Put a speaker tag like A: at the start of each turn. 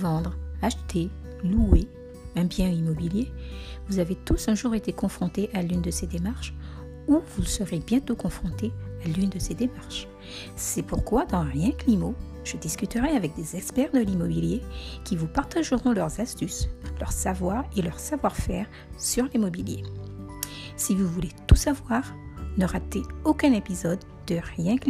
A: vendre, acheter, louer un bien immobilier, vous avez tous un jour été confrontés à l'une de ces démarches ou vous serez bientôt confrontés à l'une de ces démarches. C'est pourquoi dans Rien que l'IMO, je discuterai avec des experts de l'immobilier qui vous partageront leurs astuces, leur savoir et leur savoir-faire sur l'immobilier. Si vous voulez tout savoir, ne ratez aucun épisode de Rien que.